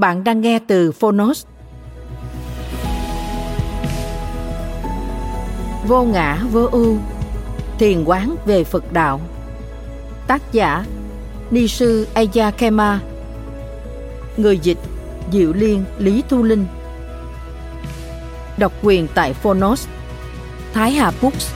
Bạn đang nghe từ Phonos. Vô ngã, vô ưu, Thiền quán về Phật đạo. Tác giả, Ni sư Ayakema Người dịch, Diệu Liên Lý Thu Linh. Độc quyền tại Phonos. Thái Hà Books.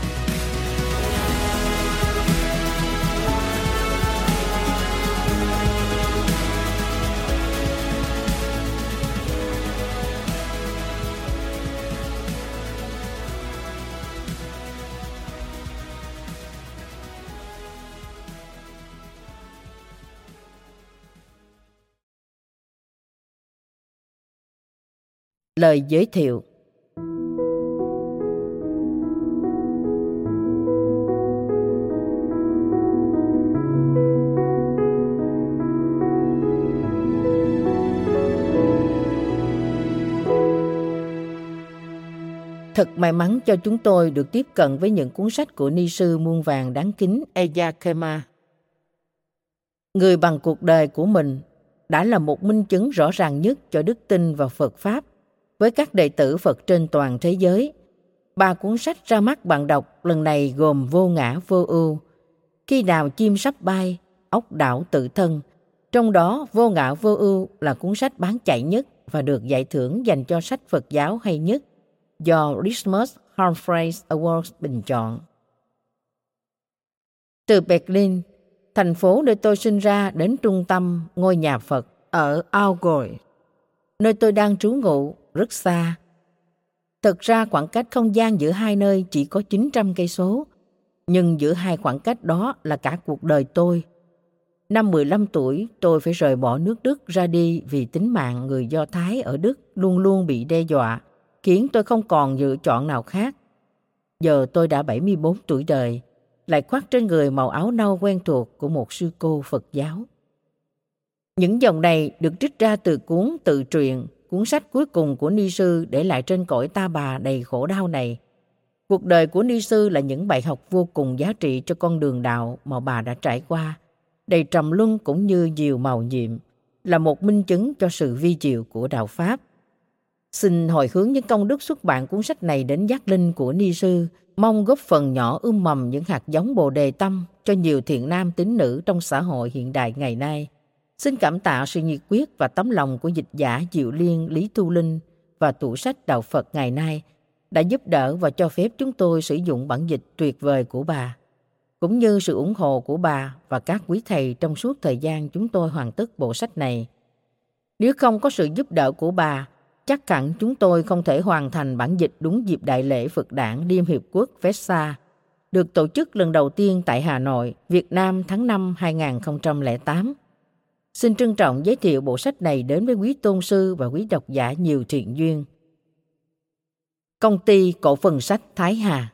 Lời giới thiệu Thật may mắn cho chúng tôi được tiếp cận với những cuốn sách của ni sư muôn vàng đáng kính Eyakema. Người bằng cuộc đời của mình đã là một minh chứng rõ ràng nhất cho đức tin vào Phật Pháp với các đệ tử Phật trên toàn thế giới. Ba cuốn sách ra mắt bạn đọc lần này gồm Vô ngã vô ưu, Khi nào chim sắp bay, Ốc đảo tự thân. Trong đó Vô ngã vô ưu là cuốn sách bán chạy nhất và được giải thưởng dành cho sách Phật giáo hay nhất do Christmas Humphreys Awards bình chọn. Từ Berlin, thành phố nơi tôi sinh ra đến trung tâm ngôi nhà Phật ở Algol, nơi tôi đang trú ngụ rất xa. Thực ra khoảng cách không gian giữa hai nơi chỉ có 900 cây số, nhưng giữa hai khoảng cách đó là cả cuộc đời tôi. Năm 15 tuổi, tôi phải rời bỏ nước Đức ra đi vì tính mạng người Do Thái ở Đức luôn luôn bị đe dọa, khiến tôi không còn lựa chọn nào khác. Giờ tôi đã 74 tuổi đời, lại khoác trên người màu áo nâu quen thuộc của một sư cô Phật giáo. Những dòng này được trích ra từ cuốn tự truyện cuốn sách cuối cùng của Ni Sư để lại trên cõi ta bà đầy khổ đau này. Cuộc đời của Ni Sư là những bài học vô cùng giá trị cho con đường đạo mà bà đã trải qua, đầy trầm luân cũng như nhiều màu nhiệm, là một minh chứng cho sự vi diệu của đạo Pháp. Xin hồi hướng những công đức xuất bản cuốn sách này đến giác linh của Ni Sư, mong góp phần nhỏ ươm mầm những hạt giống bồ đề tâm cho nhiều thiện nam tín nữ trong xã hội hiện đại ngày nay. Xin cảm tạ sự nhiệt quyết và tấm lòng của dịch giả Diệu Liên Lý Tu Linh và tủ sách Đạo Phật ngày nay đã giúp đỡ và cho phép chúng tôi sử dụng bản dịch tuyệt vời của bà, cũng như sự ủng hộ của bà và các quý thầy trong suốt thời gian chúng tôi hoàn tất bộ sách này. Nếu không có sự giúp đỡ của bà, chắc hẳn chúng tôi không thể hoàn thành bản dịch đúng dịp đại lễ Phật đản Liên Hiệp Quốc Vesa, được tổ chức lần đầu tiên tại Hà Nội, Việt Nam tháng 5 2008. Xin trân trọng giới thiệu bộ sách này đến với quý tôn sư và quý độc giả nhiều thiện duyên. Công ty cổ phần sách Thái Hà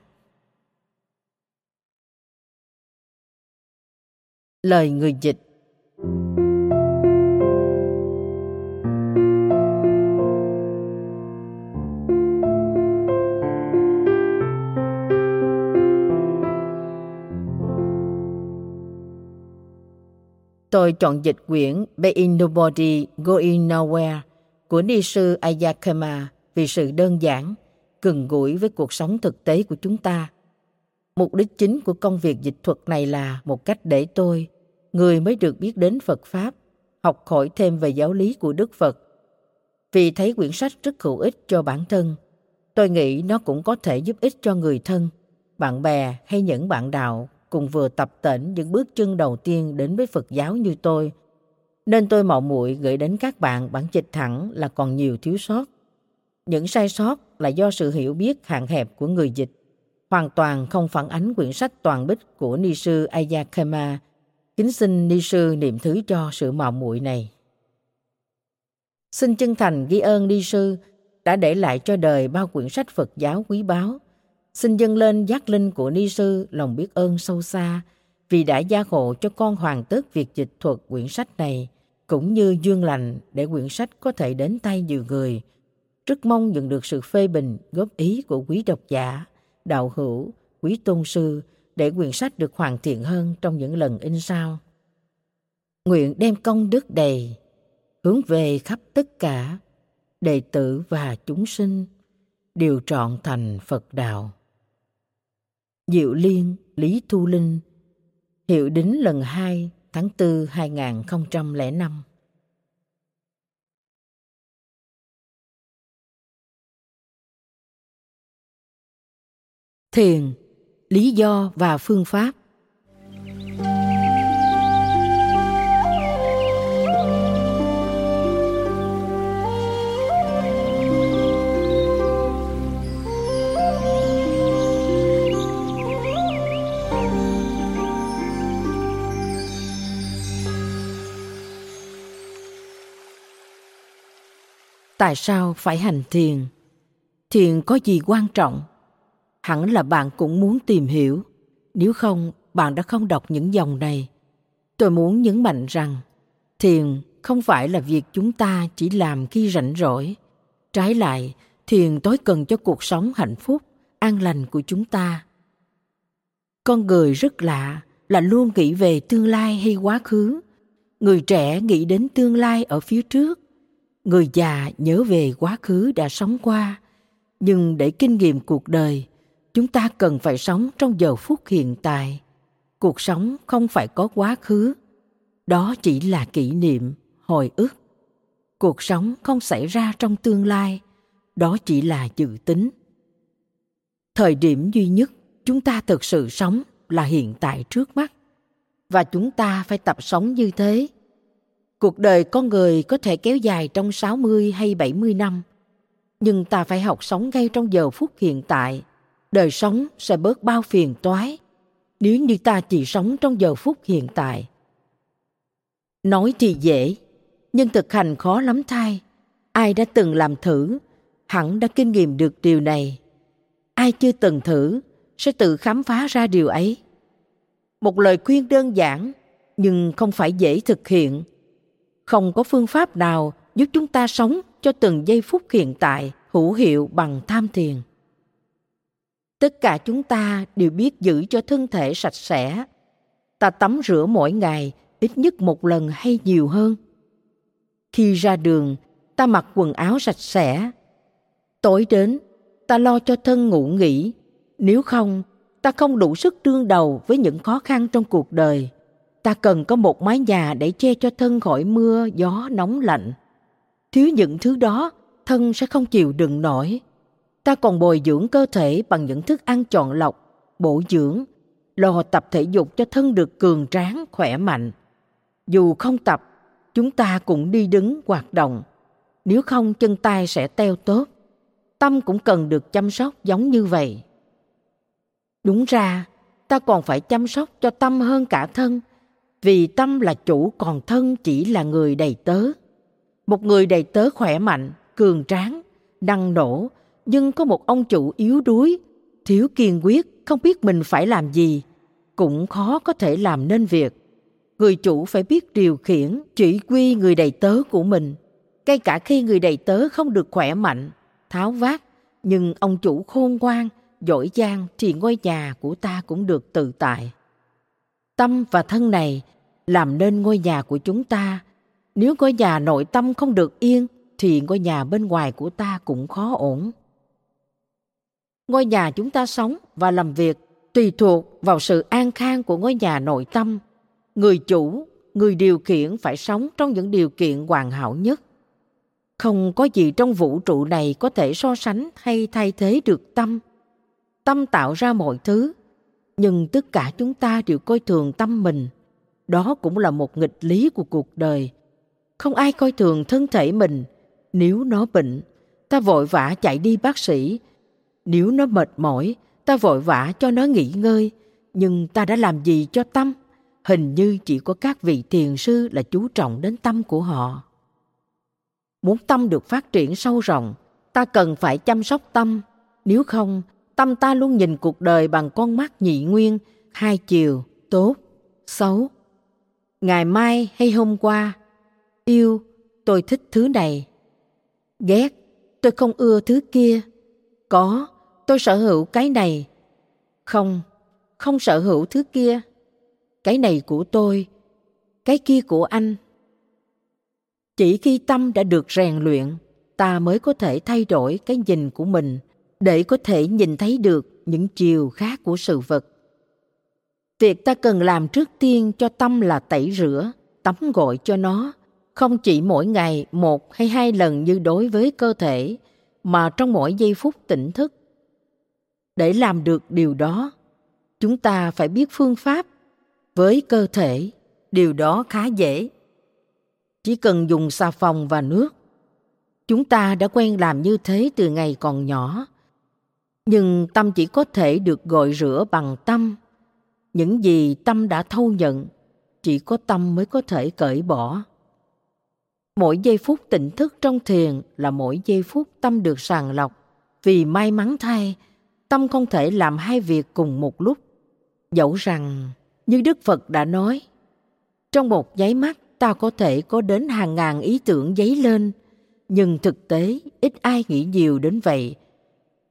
Lời người dịch Tôi chọn dịch quyển Being Nobody, Going Nowhere của ni sư Ayakema vì sự đơn giản, gần gũi với cuộc sống thực tế của chúng ta. Mục đích chính của công việc dịch thuật này là một cách để tôi, người mới được biết đến Phật Pháp, học hỏi thêm về giáo lý của Đức Phật. Vì thấy quyển sách rất hữu ích cho bản thân, tôi nghĩ nó cũng có thể giúp ích cho người thân, bạn bè hay những bạn đạo cùng vừa tập tễnh những bước chân đầu tiên đến với Phật giáo như tôi. Nên tôi mạo muội gửi đến các bạn bản dịch thẳng là còn nhiều thiếu sót. Những sai sót là do sự hiểu biết hạn hẹp của người dịch, hoàn toàn không phản ánh quyển sách toàn bích của ni sư Ayakema. Kính xin ni sư niệm thứ cho sự mạo muội này. Xin chân thành ghi ơn ni sư đã để lại cho đời bao quyển sách Phật giáo quý báu. Xin dâng lên giác linh của ni sư lòng biết ơn sâu xa vì đã gia hộ cho con hoàn tất việc dịch thuật quyển sách này cũng như duyên lành để quyển sách có thể đến tay nhiều người rất mong nhận được sự phê bình, góp ý của quý độc giả, đạo hữu, quý tôn sư để quyển sách được hoàn thiện hơn trong những lần in sau. Nguyện đem công đức đầy, hướng về khắp tất cả, đệ tử và chúng sinh, đều trọn thành Phật đạo. Diệu Liên, Lý Thu Linh, hiệu đính lần 2 tháng 4 2005. thiền lý do và phương pháp tại sao phải hành thiền? Thiền có gì quan trọng? Hẳn là bạn cũng muốn tìm hiểu. Nếu không, bạn đã không đọc những dòng này. Tôi muốn nhấn mạnh rằng, thiền không phải là việc chúng ta chỉ làm khi rảnh rỗi. Trái lại, thiền tối cần cho cuộc sống hạnh phúc, an lành của chúng ta. Con người rất lạ, là luôn nghĩ về tương lai hay quá khứ. Người trẻ nghĩ đến tương lai ở phía trước người già nhớ về quá khứ đã sống qua, nhưng để kinh nghiệm cuộc đời, chúng ta cần phải sống trong giờ phút hiện tại. Cuộc sống không phải có quá khứ, đó chỉ là kỷ niệm, hồi ức. Cuộc sống không xảy ra trong tương lai, đó chỉ là dự tính. Thời điểm duy nhất chúng ta thực sự sống là hiện tại trước mắt, và chúng ta phải tập sống như thế. Cuộc đời con người có thể kéo dài trong 60 hay 70 năm, nhưng ta phải học sống ngay trong giờ phút hiện tại. Đời sống sẽ bớt bao phiền toái nếu như ta chỉ sống trong giờ phút hiện tại. Nói thì dễ nhưng thực hành khó lắm thay ai đã từng làm thử hẳn đã kinh nghiệm được điều này. Ai chưa từng thử sẽ tự khám phá ra điều ấy. Một lời khuyên đơn giản nhưng không phải dễ thực hiện không có phương pháp nào giúp chúng ta sống cho từng giây phút hiện tại hữu hiệu bằng tham thiền. Tất cả chúng ta đều biết giữ cho thân thể sạch sẽ. Ta tắm rửa mỗi ngày ít nhất một lần hay nhiều hơn. Khi ra đường, ta mặc quần áo sạch sẽ. Tối đến, ta lo cho thân ngủ nghỉ. Nếu không, ta không đủ sức đương đầu với những khó khăn trong cuộc đời ta cần có một mái nhà để che cho thân khỏi mưa gió nóng lạnh thiếu những thứ đó thân sẽ không chịu đựng nổi ta còn bồi dưỡng cơ thể bằng những thức ăn chọn lọc, bổ dưỡng, lo tập thể dục cho thân được cường tráng, khỏe mạnh. Dù không tập, chúng ta cũng đi đứng hoạt động. Nếu không chân tay sẽ teo tốt. Tâm cũng cần được chăm sóc giống như vậy. Đúng ra, ta còn phải chăm sóc cho tâm hơn cả thân, vì tâm là chủ còn thân chỉ là người đầy tớ. Một người đầy tớ khỏe mạnh, cường tráng, năng nổ nhưng có một ông chủ yếu đuối, thiếu kiên quyết, không biết mình phải làm gì, cũng khó có thể làm nên việc. Người chủ phải biết điều khiển, chỉ quy người đầy tớ của mình. Ngay cả khi người đầy tớ không được khỏe mạnh, tháo vát, nhưng ông chủ khôn ngoan, giỏi giang thì ngôi nhà của ta cũng được tự tại. Tâm và thân này làm nên ngôi nhà của chúng ta. Nếu ngôi nhà nội tâm không được yên, thì ngôi nhà bên ngoài của ta cũng khó ổn. Ngôi nhà chúng ta sống và làm việc tùy thuộc vào sự an khang của ngôi nhà nội tâm. Người chủ người điều khiển phải sống trong những điều kiện hoàn hảo nhất. Không có gì trong vũ trụ này có thể so sánh hay thay thế được tâm. Tâm tạo ra mọi thứ nhưng tất cả chúng ta đều coi thường tâm mình. Đó cũng là một nghịch lý của cuộc đời. Không ai coi thường thân thể mình. Nếu nó bệnh, ta vội vã chạy đi bác sĩ. Nếu nó mệt mỏi, ta vội vã cho nó nghỉ ngơi. Nhưng ta đã làm gì cho tâm? Hình như chỉ có các vị thiền sư là chú trọng đến tâm của họ. Muốn tâm được phát triển sâu rộng, ta cần phải chăm sóc tâm. Nếu không tâm ta luôn nhìn cuộc đời bằng con mắt nhị nguyên, hai chiều, tốt, xấu. Ngày mai hay hôm qua, yêu, tôi thích thứ này. Ghét, tôi không ưa thứ kia. Có, tôi sở hữu cái này. Không không sở hữu thứ kia. Cái này của tôi, cái kia của anh. Chỉ khi tâm đã được rèn luyện, ta mới có thể thay đổi cái nhìn của mình để có thể nhìn thấy được những chiều khác của sự vật. Việc ta cần làm trước tiên cho tâm là tẩy rửa, tắm gội cho nó, không chỉ mỗi ngày một hay hai lần như đối với cơ thể, mà trong mỗi giây phút tỉnh thức. Để làm được điều đó, chúng ta phải biết phương pháp với cơ thể. Điều đó khá dễ. Chỉ cần dùng xà phòng và nước, chúng ta đã quen làm như thế từ ngày còn nhỏ nhưng tâm chỉ có thể được gội rửa bằng tâm. Những gì tâm đã thâu nhận, chỉ có tâm mới có thể cởi bỏ. Mỗi giây phút tỉnh thức trong thiền là mỗi giây phút tâm được sàng lọc. Vì may mắn thay, tâm không thể làm hai việc cùng một lúc. Dẫu rằng, như đức phật đã nói, trong một nháy mắt, ta có thể có đến hàng ngàn ý tưởng dấy lên, nhưng thực tế ít ai nghĩ nhiều đến vậy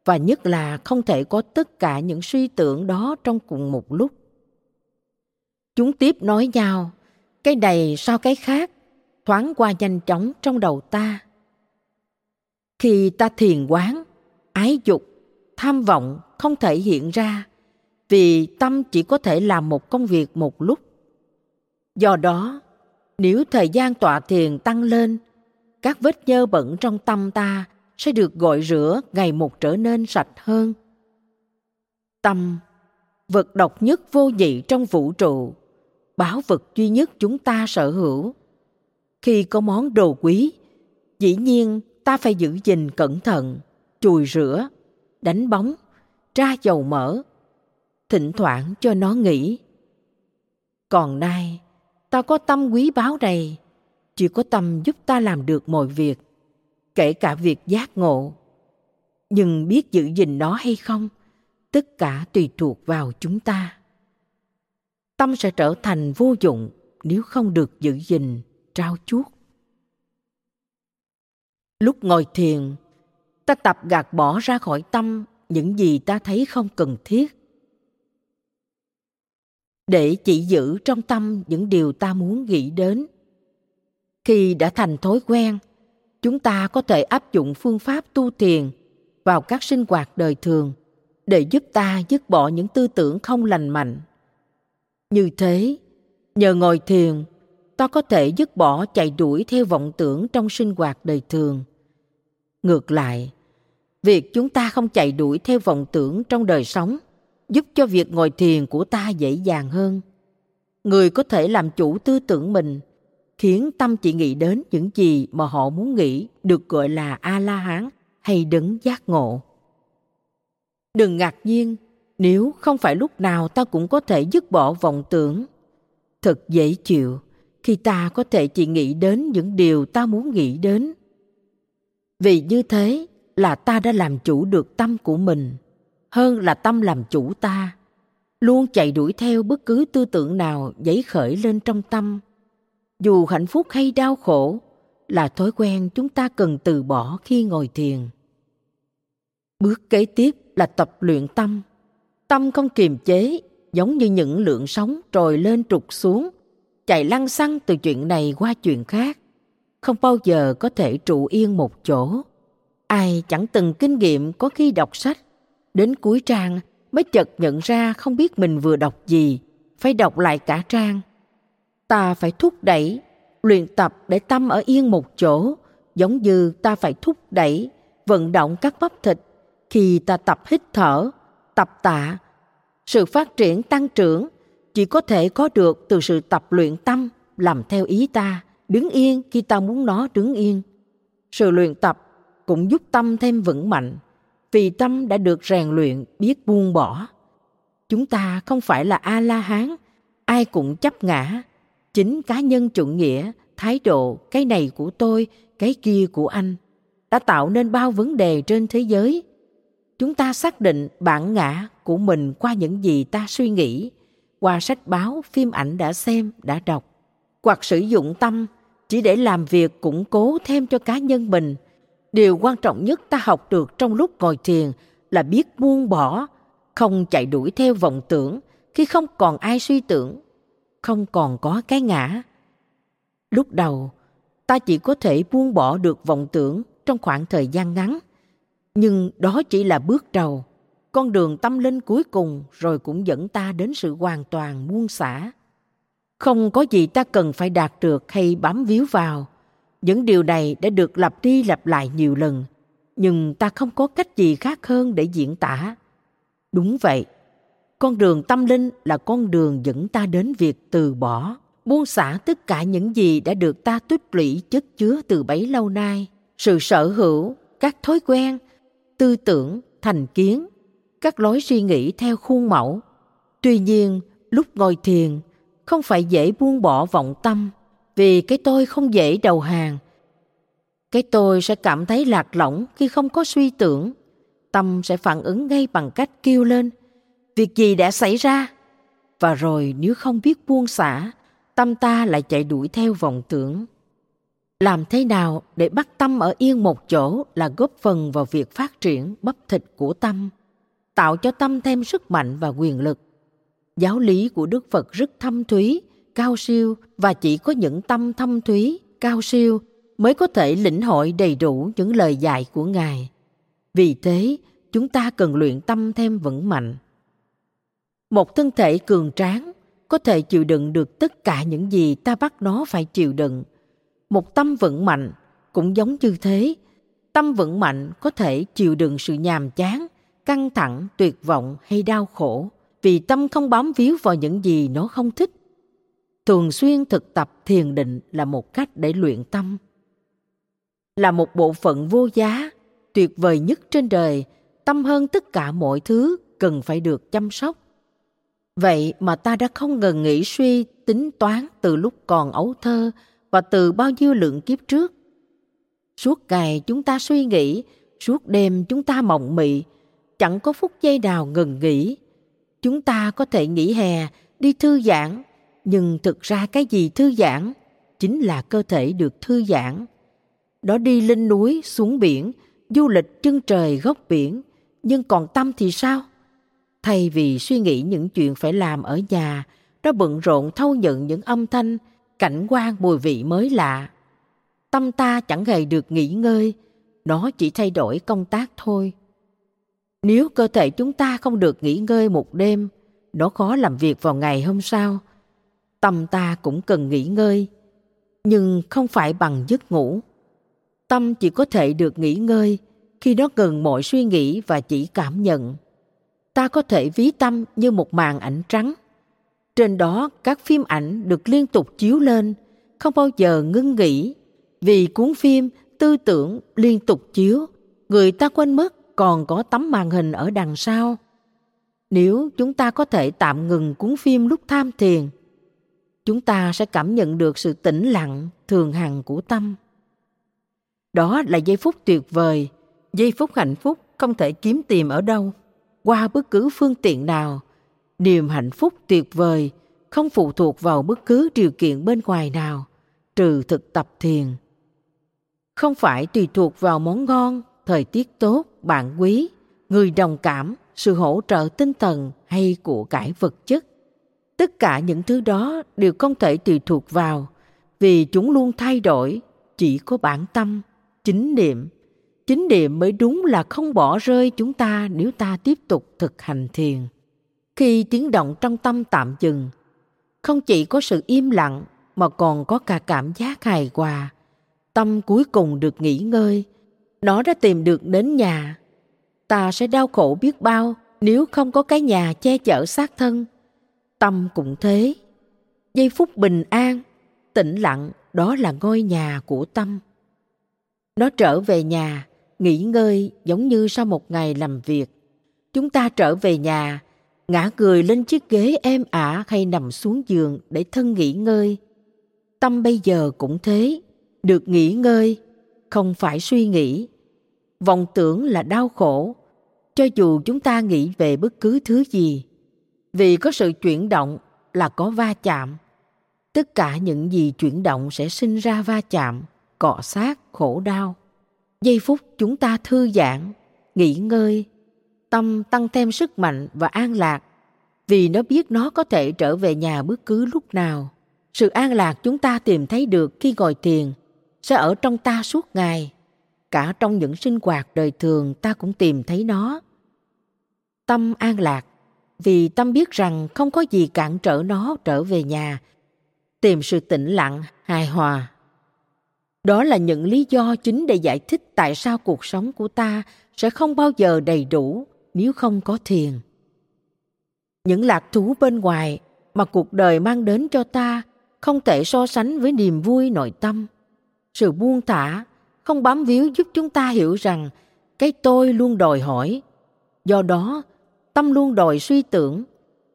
và nhất là không thể có tất cả những suy tưởng đó trong cùng một lúc. Chúng tiếp nói nhau, cái này sau cái khác, thoáng qua nhanh chóng trong đầu ta. Khi ta thiền quán, ái dục, tham vọng không thể hiện ra, vì tâm chỉ có thể làm một công việc một lúc. Do đó, nếu thời gian tọa thiền tăng lên, các vết nhơ bẩn trong tâm ta sẽ được gội rửa, ngày một trở nên sạch hơn. Tâm, vật độc nhất vô nhị trong vũ trụ bảo vật duy nhất chúng ta sở hữu. Khi có món đồ quý, dĩ nhiên ta phải giữ gìn cẩn thận, chùi rửa, đánh bóng, tra dầu mỡ, thỉnh thoảng cho nó nghỉ. Còn nay, ta có tâm quý báu này, chỉ có tâm giúp ta làm được mọi việc kể cả việc giác ngộ. Nhưng biết giữ gìn nó hay không, tất cả tùy thuộc vào chúng ta. Tâm sẽ trở thành vô dụng nếu không được giữ gìn trao chuốt. Lúc ngồi thiền, ta tập gạt bỏ ra khỏi tâm những gì ta thấy không cần thiết. Để chỉ giữ trong tâm những điều ta muốn nghĩ đến. Khi đã thành thói quen chúng ta có thể áp dụng phương pháp tu thiền vào các sinh hoạt đời thường để giúp ta dứt bỏ những tư tưởng không lành mạnh. Như thế, nhờ ngồi thiền, ta có thể dứt bỏ chạy đuổi theo vọng tưởng trong sinh hoạt đời thường. Ngược lại, việc chúng ta không chạy đuổi theo vọng tưởng trong đời sống giúp cho việc ngồi thiền của ta dễ dàng hơn. Người có thể làm chủ tư tưởng mình khiến tâm chỉ nghĩ đến những gì mà họ muốn nghĩ, được gọi là a la hán hay đấng giác ngộ. Đừng ngạc nhiên, nếu không phải lúc nào ta cũng có thể dứt bỏ vọng tưởng. Thật dễ chịu khi ta có thể chỉ nghĩ đến những điều ta muốn nghĩ đến. Vì như thế là ta đã làm chủ được tâm của mình, hơn là tâm làm chủ ta. Luôn chạy đuổi theo bất cứ tư tưởng nào dấy khởi lên trong tâm dù hạnh phúc hay đau khổ là thói quen chúng ta cần từ bỏ khi ngồi thiền. Bước kế tiếp là tập luyện tâm. Tâm không kiềm chế giống như những lượng sóng trồi lên trục xuống chạy lăn xăng từ chuyện này qua chuyện khác không bao giờ có thể trụ yên một chỗ. Ai chẳng từng kinh nghiệm có khi đọc sách đến cuối trang mới chợt nhận ra không biết mình vừa đọc gì, phải đọc lại cả trang. Ta phải thúc đẩy, luyện tập để tâm ở yên một chỗ, giống như ta phải thúc đẩy, vận động các bắp thịt khi ta tập hít thở, tập tạ. Sự phát triển tăng trưởng chỉ có thể có được từ sự tập luyện tâm làm theo ý ta, đứng yên khi ta muốn nó đứng yên. Sự luyện tập cũng giúp tâm thêm vững mạnh, vì tâm đã được rèn luyện biết buông bỏ. Chúng ta không phải là A-la-hán, ai cũng chấp ngã. Chính cá nhân chủ nghĩa, thái độ, cái này của tôi, cái kia của anh, đã tạo nên bao vấn đề trên thế giới. Chúng ta xác định bản ngã của mình qua những gì ta suy nghĩ, qua sách báo, phim ảnh đã xem, đã đọc, hoặc sử dụng tâm chỉ để làm việc củng cố thêm cho cá nhân mình – điều quan trọng nhất ta học được trong lúc ngồi thiền là biết buông bỏ không chạy đuổi theo vọng tưởng. Khi không còn ai suy tưởng không còn có cái ngã. Lúc đầu, ta chỉ có thể buông bỏ được vọng tưởng trong khoảng thời gian ngắn, nhưng đó chỉ là bước đầu. Con đường tâm linh cuối cùng rồi cũng dẫn ta đến sự hoàn toàn buông xả. Không có gì ta cần phải đạt được hay bám víu vào. Những điều này đã được lặp đi lặp lại nhiều lần, nhưng ta không có cách gì khác hơn để diễn tả. Đúng vậy con đường tâm linh là con đường dẫn ta đến việc từ bỏ, buông xả tất cả những gì đã được ta tích lũy chất chứa từ bấy lâu nay sự sở hữu, các thói quen, tư tưởng, thành kiến, các lối suy nghĩ theo khuôn mẫu tuy nhiên, lúc ngồi thiền, không phải dễ buông bỏ vọng tâm, vì cái tôi không dễ đầu hàng. Cái tôi sẽ cảm thấy lạc lõng khi không có suy tưởng. Tâm sẽ phản ứng ngay bằng cách kêu lên. Việc gì đã xảy ra? Và rồi nếu không biết buông xả, tâm ta lại chạy đuổi theo vọng tưởng. Làm thế nào để bắt tâm ở yên một chỗ là góp phần vào việc phát triển bắp thịt của tâm, tạo cho tâm thêm sức mạnh và quyền lực. Giáo lý của Đức Phật rất thâm thúy cao siêu và chỉ có những tâm thâm thúy, cao siêu mới có thể lĩnh hội đầy đủ những lời dạy của Ngài. Vì thế, chúng ta cần luyện tâm thêm vững mạnh. Một thân thể cường tráng có thể chịu đựng được tất cả những gì ta bắt nó phải chịu đựng. Một tâm vững mạnh cũng giống như thế. Tâm vững mạnh có thể chịu đựng sự nhàm chán, căng thẳng, tuyệt vọng hay đau khổ vì tâm không bám víu vào những gì nó không thích thường xuyên thực tập thiền định là một cách để luyện tâm là một bộ phận vô giá tuyệt vời nhất trên đời tâm hơn tất cả mọi thứ cần phải được chăm sóc vậy mà ta đã không ngừng nghĩ suy, tính toán từ lúc còn ấu thơ và từ bao nhiêu lượng kiếp trước. Suốt ngày chúng ta suy nghĩ, suốt đêm chúng ta mộng mị, chẳng có phút giây nào ngừng nghỉ. Chúng ta có thể nghỉ hè, đi thư giãn, nhưng thực ra cái gì thư giãn chính là cơ thể được thư giãn. Đó đi lên núi, xuống biển, du lịch chân trời góc biển, nhưng còn tâm thì sao? Thay vì suy nghĩ những chuyện phải làm ở nhà, nó bận rộn thâu nhận những âm thanh, cảnh quan mùi vị mới lạ. Tâm ta chẳng hề được nghỉ ngơi, nó chỉ thay đổi công tác thôi. Nếu cơ thể chúng ta không được nghỉ ngơi một đêm, nó khó làm việc vào ngày hôm sau. Tâm ta cũng cần nghỉ ngơi, nhưng không phải bằng giấc ngủ. Tâm chỉ có thể được nghỉ ngơi khi nó ngừng mọi suy nghĩ và chỉ cảm nhận ta có thể ví tâm như một màn ảnh trắng. Trên đó, các phim ảnh được liên tục chiếu lên, không bao giờ ngưng nghỉ. Vì cuốn phim tư tưởng liên tục chiếu, người ta quên mất còn có tấm màn hình ở đằng sau. Nếu chúng ta có thể tạm ngừng cuốn phim lúc tham thiền, chúng ta sẽ cảm nhận được sự tĩnh lặng thường hằng của tâm. Đó là giây phút tuyệt vời, giây phút hạnh phúc không thể kiếm tìm ở đâu qua bất cứ phương tiện nào. Niềm hạnh phúc tuyệt vời không phụ thuộc vào bất cứ điều kiện bên ngoài nào, trừ thực tập thiền. Không phải tùy thuộc vào món ngon, thời tiết tốt, bạn quý, người đồng cảm, sự hỗ trợ tinh thần hay của cải vật chất. Tất cả những thứ đó đều không thể tùy thuộc vào, vì chúng luôn thay đổi, chỉ có bản tâm, chính niệm chính niệm mới đúng là không bỏ rơi chúng ta nếu ta tiếp tục thực hành thiền. Khi tiếng động trong tâm tạm dừng, không chỉ có sự im lặng mà còn có cả cảm giác hài hòa. Tâm cuối cùng được nghỉ ngơi, nó đã tìm được đến nhà. Ta sẽ đau khổ biết bao nếu không có cái nhà che chở xác thân. Tâm cũng thế. Giây phút bình an, tĩnh lặng, đó là ngôi nhà của tâm. Nó trở về nhà nghỉ ngơi giống như sau một ngày làm việc. Chúng ta trở về nhà, ngã người lên chiếc ghế êm ả hay nằm xuống giường để thân nghỉ ngơi. Tâm bây giờ cũng thế, được nghỉ ngơi, không phải suy nghĩ. Vọng tưởng là đau khổ, cho dù chúng ta nghĩ về bất cứ thứ gì. Vì có sự chuyển động là có va chạm. Tất cả những gì chuyển động sẽ sinh ra va chạm, cọ sát, khổ đau giây phút chúng ta thư giãn, nghỉ ngơi. Tâm tăng thêm sức mạnh và an lạc, vì nó biết nó có thể trở về nhà bất cứ lúc nào. Sự an lạc chúng ta tìm thấy được khi ngồi thiền sẽ ở trong ta suốt ngày. Cả trong những sinh hoạt đời thường ta cũng tìm thấy nó. Tâm an lạc, vì tâm biết rằng không có gì cản trở nó trở về nhà. Tìm sự tĩnh lặng, hài hòa đó là những lý do chính để giải thích tại sao cuộc sống của ta sẽ không bao giờ đầy đủ nếu không có thiền. Những lạc thú bên ngoài mà cuộc đời mang đến cho ta không thể so sánh với niềm vui nội tâm. Sự buông thả không bám víu giúp chúng ta hiểu rằng cái tôi luôn đòi hỏi. Do đó, tâm luôn đòi suy tưởng.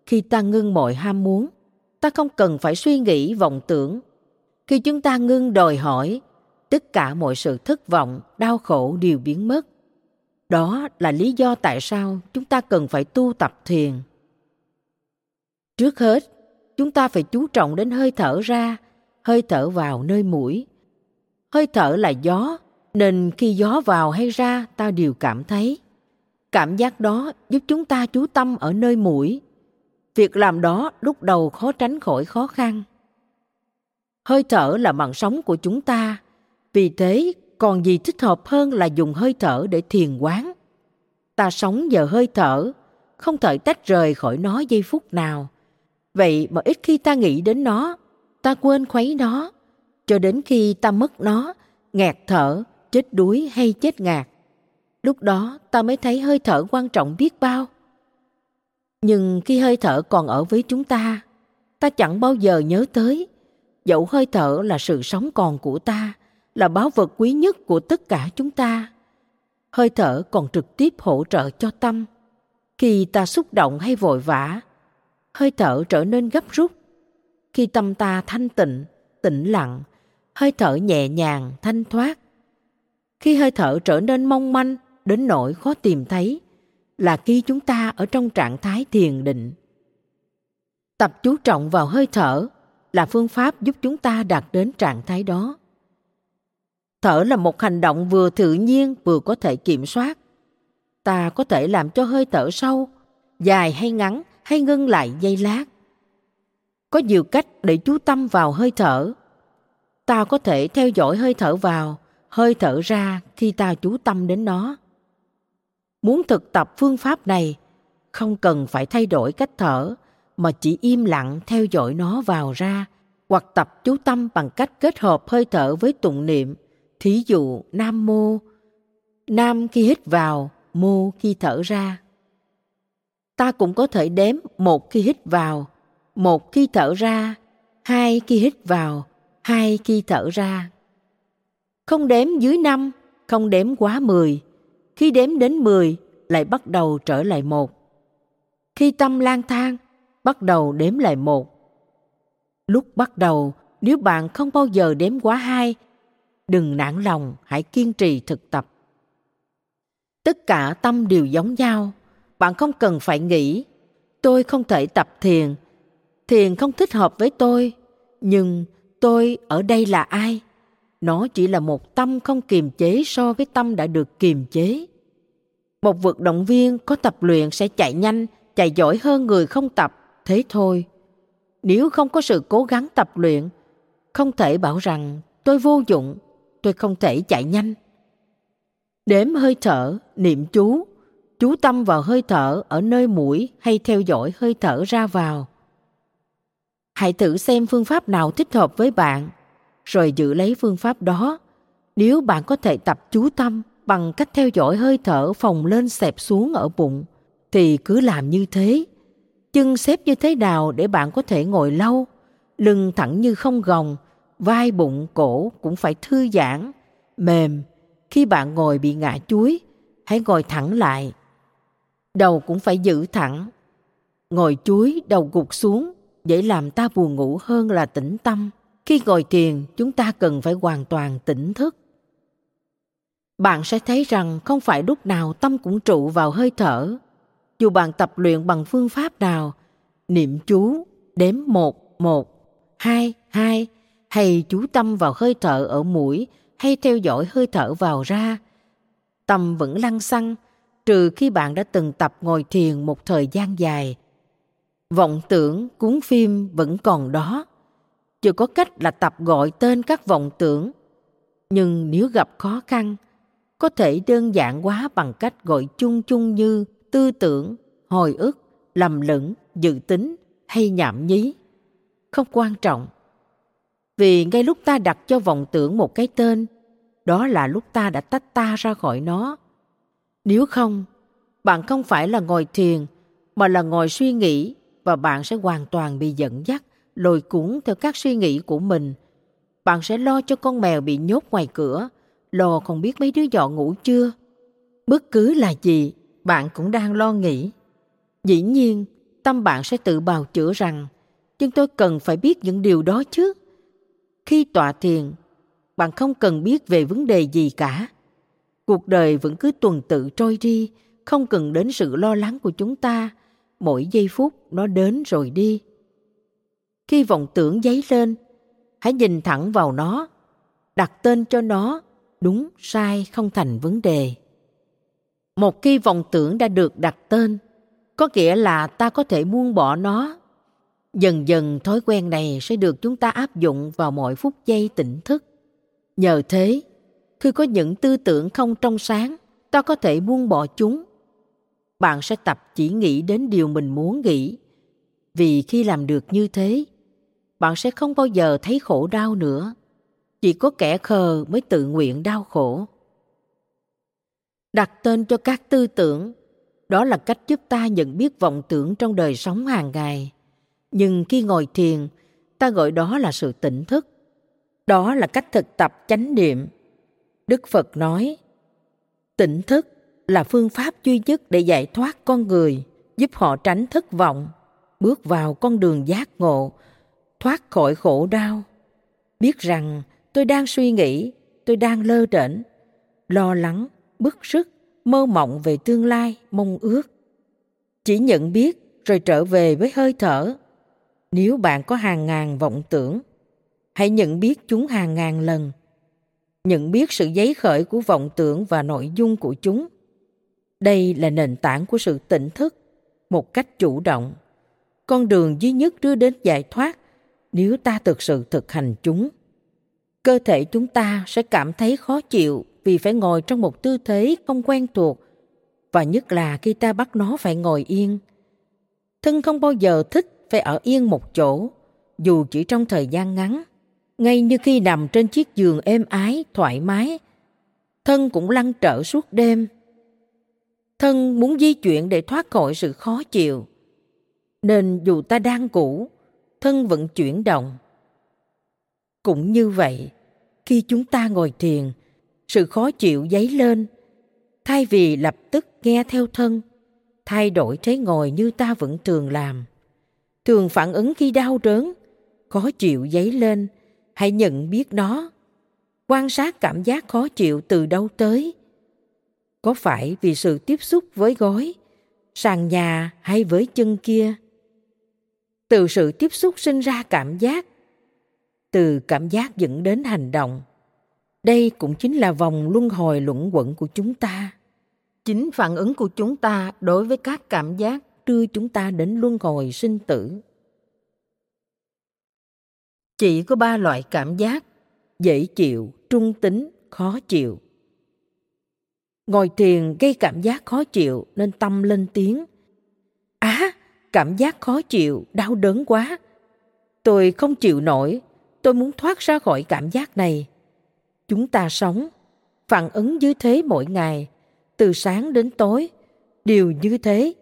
Khi ta ngưng mọi ham muốn, ta không cần phải suy nghĩ vọng tưởng. Khi chúng ta ngưng đòi hỏi tất cả mọi sự thất vọng, đau khổ đều biến mất. Đó là lý do tại sao chúng ta cần phải tu tập thiền. Trước hết, chúng ta phải chú trọng đến hơi thở ra, hơi thở vào nơi mũi. Hơi thở là gió, nên khi gió vào hay ra, ta đều cảm thấy. Cảm giác đó giúp chúng ta chú tâm ở nơi mũi. Việc làm đó lúc đầu khó tránh khỏi khó khăn. Hơi thở là mạng sống của chúng ta vì thế, còn gì thích hợp hơn là dùng hơi thở để thiền quán. Ta sống nhờ hơi thở, không thể tách rời khỏi nó giây phút nào. Vậy mà ít khi ta nghĩ đến nó, ta quên khuấy nó. Cho đến khi ta mất nó ngạt thở, chết đuối hay chết ngạt. Lúc đó, ta mới thấy hơi thở quan trọng biết bao. Nhưng khi hơi thở còn ở với chúng ta ta chẳng bao giờ nhớ tới. Dẫu hơi thở là sự sống còn của ta là báu vật quý nhất của tất cả chúng ta. Hơi thở còn trực tiếp hỗ trợ cho tâm. Khi ta xúc động hay vội vã, hơi thở trở nên gấp rút. Khi tâm ta thanh tịnh, tĩnh lặng, hơi thở nhẹ nhàng, thanh thoát. Khi hơi thở trở nên mong manh, đến nỗi khó tìm thấy, là khi chúng ta ở trong trạng thái thiền định. Tập chú trọng vào hơi thở là phương pháp giúp chúng ta đạt đến trạng thái đó thở là một hành động vừa tự nhiên vừa có thể kiểm soát. Ta có thể làm cho hơi thở sâu, dài hay ngắn hay ngưng lại giây lát. Có nhiều cách để chú tâm vào hơi thở. Ta có thể theo dõi hơi thở vào, hơi thở ra khi ta chú tâm đến nó. Muốn thực tập phương pháp này, không cần phải thay đổi cách thở, mà chỉ im lặng theo dõi nó vào ra hoặc tập chú tâm bằng cách kết hợp hơi thở với tụng niệm thí dụ, nam mô. Nam khi hít vào, mô khi thở ra. Ta cũng có thể đếm một khi hít vào, một khi thở ra, hai khi hít vào, hai khi thở ra. Không đếm dưới năm, không đếm quá mười. Khi đếm đến mười, lại bắt đầu trở lại một. Khi tâm lang thang, bắt đầu đếm lại một. Lúc bắt đầu, nếu bạn không bao giờ đếm quá hai đừng nản lòng, hãy kiên trì thực tập. Tất cả tâm đều giống nhau. Bạn không cần phải nghĩ, tôi không thể tập thiền thiền không thích hợp với tôi, nhưng tôi ở đây là ai? Nó chỉ là một tâm không kiềm chế so với tâm đã được kiềm chế. Một vận động viên có tập luyện sẽ chạy nhanh, chạy giỏi hơn người không tập, thế thôi. Nếu không có sự cố gắng tập luyện, không thể bảo rằng tôi vô dụng tôi không thể chạy nhanh Đếm hơi thở, niệm chú, chú tâm vào hơi thở ở nơi mũi hay theo dõi hơi thở ra vào. Hãy thử xem phương pháp nào thích hợp với bạn, rồi giữ lấy phương pháp đó. Nếu bạn có thể tập chú tâm bằng cách theo dõi hơi thở phồng lên xẹp xuống ở bụng, thì cứ làm như thế. Chân xếp như thế nào để bạn có thể ngồi lâu, lưng thẳng như không gồng, vai bụng cổ cũng phải thư giãn, mềm. Khi bạn ngồi bị ngã chuối, hãy ngồi thẳng lại. Đầu cũng phải giữ thẳng. Ngồi chuối, đầu gục xuống, dễ làm ta buồn ngủ hơn là tĩnh tâm. Khi ngồi thiền, chúng ta cần phải hoàn toàn tỉnh thức. Bạn sẽ thấy rằng không phải lúc nào tâm cũng trụ vào hơi thở. Dù bạn tập luyện bằng phương pháp nào, niệm chú, đếm một, một, hai, hai, hay chú tâm vào hơi thở ở mũi hay theo dõi hơi thở vào ra. Tâm vẫn lăng xăng, trừ khi bạn đã từng tập ngồi thiền một thời gian dài. Vọng tưởng, cuốn phim vẫn còn đó. Chưa có cách là tập gọi tên các vọng tưởng. Nhưng nếu gặp khó khăn, có thể đơn giản hóa bằng cách gọi chung chung như tư tưởng, hồi ức, lầm lẫn, dự tính hay nhảm nhí. Không quan trọng vì ngay lúc ta đặt cho vọng tưởng một cái tên, đó là lúc ta đã tách ta ra khỏi nó. Nếu không, bạn không phải là ngồi thiền, mà là ngồi suy nghĩ và bạn sẽ hoàn toàn bị dẫn dắt, lôi cuốn theo các suy nghĩ của mình. Bạn sẽ lo cho con mèo bị nhốt ngoài cửa, lo không biết mấy đứa nhỏ ngủ chưa. Bất cứ là gì, bạn cũng đang lo nghĩ. Dĩ nhiên, tâm bạn sẽ tự bào chữa rằng, nhưng tôi cần phải biết những điều đó chứ khi tọa thiền, bạn không cần biết về vấn đề gì cả. Cuộc đời vẫn cứ tuần tự trôi đi, không cần đến sự lo lắng của chúng ta. Mỗi giây phút nó đến rồi đi. Khi vọng tưởng dấy lên, hãy nhìn thẳng vào nó, đặt tên cho nó, đúng, sai, không thành vấn đề. Một khi vọng tưởng đã được đặt tên, có nghĩa là ta có thể buông bỏ nó dần dần thói quen này sẽ được chúng ta áp dụng vào mọi phút giây tỉnh thức. Nhờ thế, khi có những tư tưởng không trong sáng, ta có thể buông bỏ chúng. Bạn sẽ tập chỉ nghĩ đến điều mình muốn nghĩ. Vì khi làm được như thế, bạn sẽ không bao giờ thấy khổ đau nữa. Chỉ có kẻ khờ mới tự nguyện đau khổ. Đặt tên cho các tư tưởng, đó là cách giúp ta nhận biết vọng tưởng trong đời sống hàng ngày nhưng khi ngồi thiền, ta gọi đó là sự tỉnh thức. Đó là cách thực tập chánh niệm. Đức phật nói, tỉnh thức là phương pháp duy nhất để giải thoát con người, giúp họ tránh thất vọng, bước vào con đường giác ngộ, thoát khỏi khổ đau. Biết rằng tôi đang suy nghĩ, tôi đang lơ đễnh lo lắng, bức sức, mơ mộng về tương lai, mong ước. Chỉ nhận biết rồi trở về với hơi thở nếu bạn có hàng ngàn vọng tưởng, hãy nhận biết chúng hàng ngàn lần. Nhận biết sự giấy khởi của vọng tưởng và nội dung của chúng. Đây là nền tảng của sự tỉnh thức một cách chủ động. Con đường duy nhất đưa đến giải thoát nếu ta thực sự thực hành chúng. Cơ thể chúng ta sẽ cảm thấy khó chịu vì phải ngồi trong một tư thế không quen thuộc, và nhất là khi ta bắt nó phải ngồi yên. Thân không bao giờ thích phải ở yên một chỗ, dù chỉ trong thời gian ngắn. Ngay như khi nằm trên chiếc giường êm ái, thoải mái, thân cũng lăn trở suốt đêm. Thân muốn di chuyển để thoát khỏi sự khó chịu. Nên dù ta đang ngủ, thân vẫn chuyển động. Cũng như vậy, khi chúng ta ngồi thiền, sự khó chịu dấy lên. Thay vì lập tức nghe theo thân, thay đổi thế ngồi như ta vẫn thường làm thường phản ứng khi đau đớn, khó chịu dấy lên, hãy nhận biết nó, quan sát cảm giác khó chịu từ đâu tới. Có phải vì sự tiếp xúc với gối sàn nhà hay với chân kia? Từ sự tiếp xúc sinh ra cảm giác, từ cảm giác dẫn đến hành động. Đây cũng chính là vòng luân hồi luẩn quẩn của chúng ta. Chính phản ứng của chúng ta đối với các cảm giác đưa chúng ta đến luân hồi sinh tử. Chỉ có ba loại cảm giác dễ chịu trung tính khó chịu. Ngồi thiền gây cảm giác khó chịu nên tâm lên tiếng. Á à, cảm giác khó chịu đau đớn quá. Tôi không chịu nổi tôi muốn thoát ra khỏi cảm giác này. Chúng ta sống phản ứng như thế mỗi ngày từ sáng đến tối đều như thế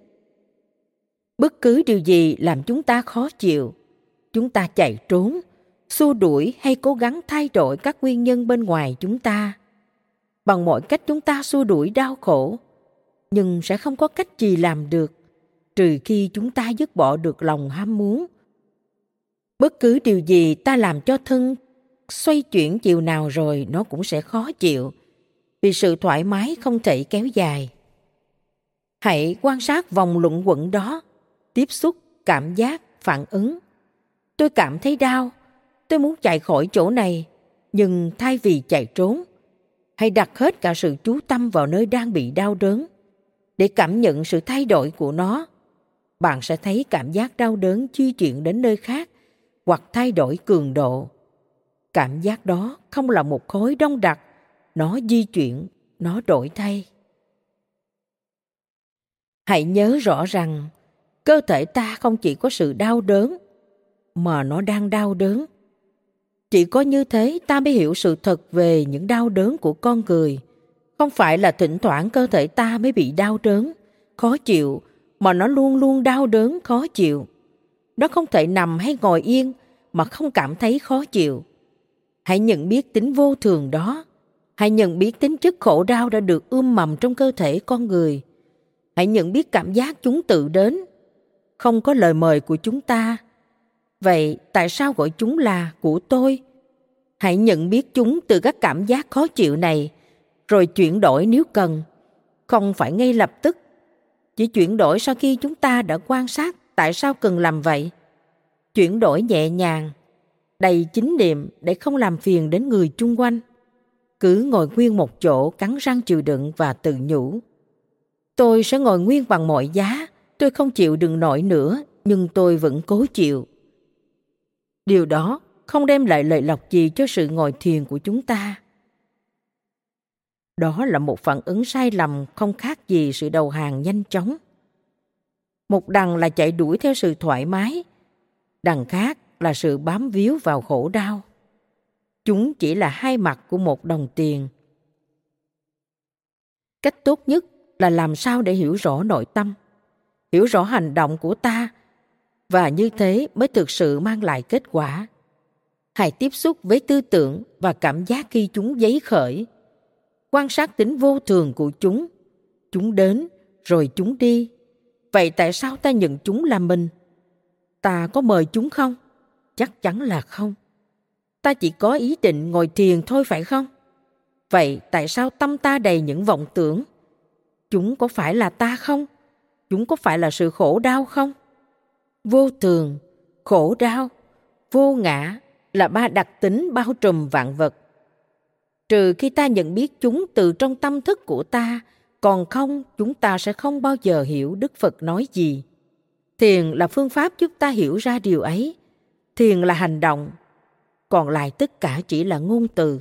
bất cứ điều gì làm chúng ta khó chịu, chúng ta chạy trốn, xua đuổi hay cố gắng thay đổi các nguyên nhân bên ngoài chúng ta. Bằng mọi cách chúng ta xua đuổi đau khổ, nhưng sẽ không có cách gì làm được, trừ khi chúng ta dứt bỏ được lòng ham muốn. Bất cứ điều gì ta làm cho thân xoay chuyển chiều nào rồi, nó cũng sẽ khó chịu, vì sự thoải mái không thể kéo dài. Hãy quan sát vòng luận quẩn đó tiếp xúc, cảm giác, phản ứng. Tôi cảm thấy đau, tôi muốn chạy khỏi chỗ này, nhưng thay vì chạy trốn hãy đặt hết cả sự chú tâm vào nơi đang bị đau đớn, để cảm nhận sự thay đổi của nó, bạn sẽ thấy cảm giác đau đớn di chuyển đến nơi khác hoặc thay đổi cường độ. Cảm giác đó không là một khối đông đặc, nó di chuyển, nó đổi thay. Hãy nhớ rõ rằng cơ thể ta không chỉ có sự đau đớn, mà nó đang đau đớn. Chỉ có như thế ta mới hiểu sự thật về những đau đớn của con người. Không phải là thỉnh thoảng cơ thể ta mới bị đau đớn, khó chịu, mà nó luôn luôn đau đớn, khó chịu. Nó không thể nằm hay ngồi yên mà không cảm thấy khó chịu. Hãy nhận biết tính vô thường đó. Hãy nhận biết tính chất khổ đau đã được ươm mầm trong cơ thể con người. Hãy nhận biết cảm giác chúng tự đến không có lời mời của chúng ta. Vậy tại sao gọi chúng là của tôi? Hãy nhận biết chúng từ các cảm giác khó chịu này, rồi chuyển đổi nếu cần. Không phải ngay lập tức, chỉ chuyển đổi sau khi chúng ta đã quan sát tại sao cần làm vậy. Chuyển đổi nhẹ nhàng, đầy chính niệm để không làm phiền đến người chung quanh. Cứ ngồi nguyên một chỗ cắn răng chịu đựng và tự nhủ, tôi sẽ ngồi nguyên bằng mọi giá tôi không chịu đựng nổi nữa, nhưng tôi vẫn cố chịu. Điều đó không đem lại lợi lộc gì cho sự ngồi thiền của chúng ta. Đó là một phản ứng sai lầm không khác gì sự đầu hàng nhanh chóng. Một đằng là chạy đuổi theo sự thoải mái, đằng khác là sự bám víu vào khổ đau. Chúng chỉ là hai mặt của một đồng tiền. Cách tốt nhất là làm sao để hiểu rõ nội tâm hiểu rõ hành động của ta, và như thế mới thực sự mang lại kết quả. Hãy tiếp xúc với tư tưởng và cảm giác khi chúng dấy khởi. Quan sát tính vô thường của chúng. Chúng đến, rồi chúng đi. Vậy tại sao ta nhận chúng là mình? Ta có mời chúng không? Chắc chắn là không. Ta chỉ có ý định ngồi thiền thôi phải không? Vậy tại sao tâm ta đầy những vọng tưởng? Chúng có phải là ta không? Chúng có phải là sự khổ đau không? Vô thường, khổ đau, vô ngã là ba đặc tính bao trùm vạn vật. Trừ khi ta nhận biết chúng từ trong tâm thức của ta, còn không, chúng ta sẽ không bao giờ hiểu đức phật nói gì. Thiền là phương pháp giúp ta hiểu ra điều ấy. Thiền là hành động, còn lại tất cả chỉ là ngôn từ.